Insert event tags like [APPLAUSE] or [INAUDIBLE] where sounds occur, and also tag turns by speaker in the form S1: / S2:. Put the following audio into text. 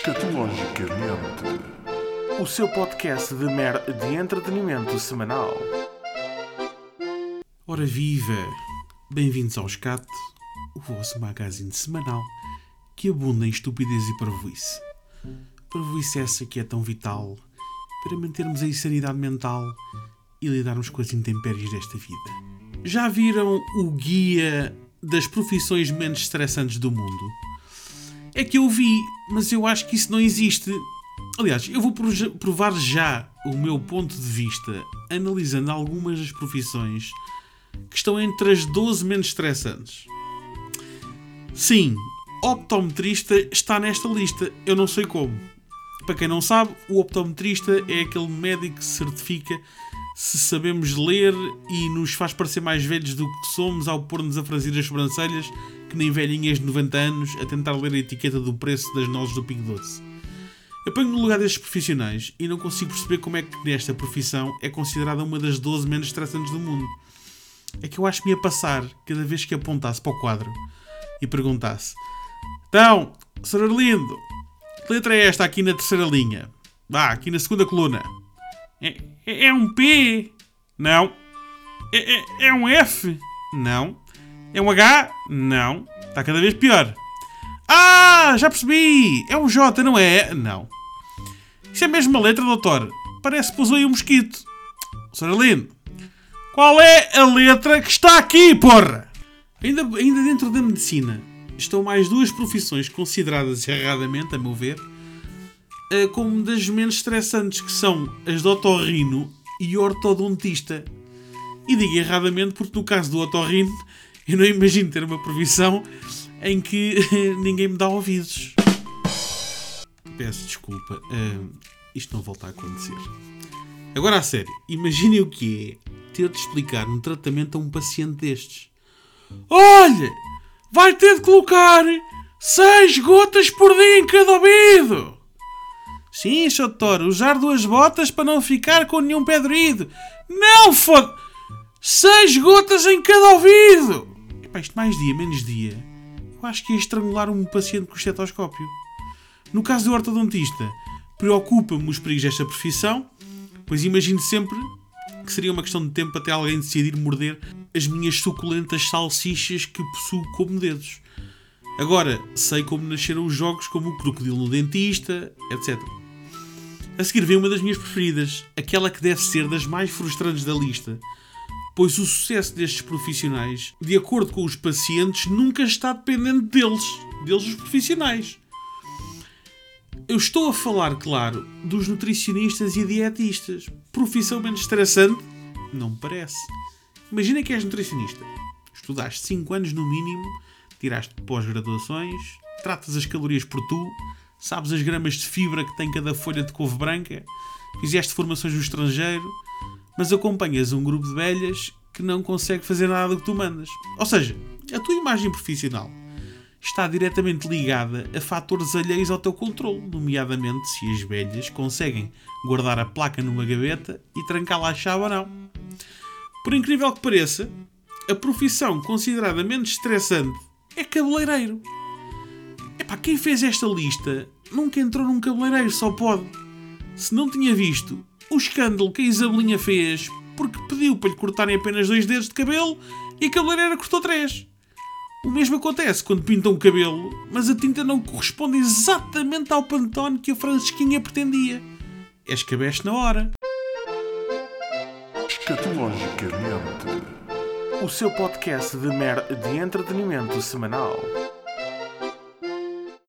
S1: Escatologicamente, o seu podcast de mer de entretenimento semanal.
S2: Ora viva! Bem-vindos ao Escate, o vosso magazine semanal que abunda em estupidez e parvoíce. Parvoíce essa que é tão vital para mantermos a insanidade mental e lidarmos com as intempéries desta vida. Já viram o guia das profissões menos estressantes do mundo? É que eu vi, mas eu acho que isso não existe. Aliás, eu vou provar já o meu ponto de vista analisando algumas das profissões que estão entre as 12 menos estressantes. Sim, optometrista está nesta lista. Eu não sei como. Para quem não sabe, o optometrista é aquele médico que certifica se sabemos ler e nos faz parecer mais velhos do que somos ao pôr-nos a franzir as sobrancelhas que nem velhinhas de 90 anos a tentar ler a etiqueta do preço das nozes do Pingo Doce. Eu ponho no lugar destes profissionais e não consigo perceber como é que nesta profissão é considerada uma das 12 menos estressantes do mundo. É que eu acho que me ia passar cada vez que apontasse para o quadro e perguntasse: Então, Sr. Arlindo, que letra é esta aqui na terceira linha? Vá, ah, aqui na segunda coluna. É, é, é um P? Não. É, é, é um F? Não. É um H? Não. Está cada vez pior. Ah, já percebi! É um J, não é? Não. Isso é mesmo uma letra, doutor. Parece que pousou aí um mosquito. Sr. Qual é a letra que está aqui, porra? Ainda, ainda dentro da medicina, estão mais duas profissões consideradas erradamente, a meu ver, eh, como das menos estressantes, que são as de otorrino e ortodontista. E digo erradamente porque no caso do otorrino eu não imagino ter uma profissão em que [LAUGHS] ninguém me dá ouvidos. Peço desculpa, uh, isto não volta a acontecer. Agora a sério, imaginem o que é ter de explicar um tratamento a um paciente destes. Olha, vai ter de colocar seis gotas por dia em cada ouvido. Sim, Sr. Doutor, usar duas botas para não ficar com nenhum pé. Não, foda... Seis gotas em cada ouvido! Epá, isto mais dia, menos dia. Eu acho que ia estrangular um paciente com estetoscópio. No caso do ortodontista, preocupa-me os perigos desta profissão, pois imagino sempre que seria uma questão de tempo até alguém decidir morder as minhas suculentas salsichas que possuo como dedos. Agora, sei como nasceram os jogos como o crocodilo no dentista, etc. A seguir vem uma das minhas preferidas, aquela que deve ser das mais frustrantes da lista, pois o sucesso destes profissionais, de acordo com os pacientes, nunca está dependente deles, deles os profissionais. Eu estou a falar, claro, dos nutricionistas e dietistas. Profissão menos estressante? Não me parece. Imagina que és nutricionista. Estudaste 5 anos no mínimo, tiraste pós-graduações, tratas as calorias por tu, sabes as gramas de fibra que tem cada folha de couve branca, fizeste formações no estrangeiro, mas acompanhas um grupo de velhas que não consegue fazer nada do que tu mandas. Ou seja, a tua imagem profissional está diretamente ligada a fatores alheios ao teu controle, nomeadamente se as velhas conseguem guardar a placa numa gaveta e trancá-la à chave ou não. Por incrível que pareça, a profissão considerada menos estressante é cabeleireiro. Epá, quem fez esta lista nunca entrou num cabeleireiro, só pode. Se não tinha visto o escândalo que a Isabelinha fez porque pediu para lhe cortarem apenas dois dedos de cabelo e a cabeleireira cortou três. O mesmo acontece quando pintam o cabelo, mas a tinta não corresponde exatamente ao pantone que a Francisquinha pretendia. É escabeche na hora.
S1: Escatologicamente, o seu podcast de mer de entretenimento semanal.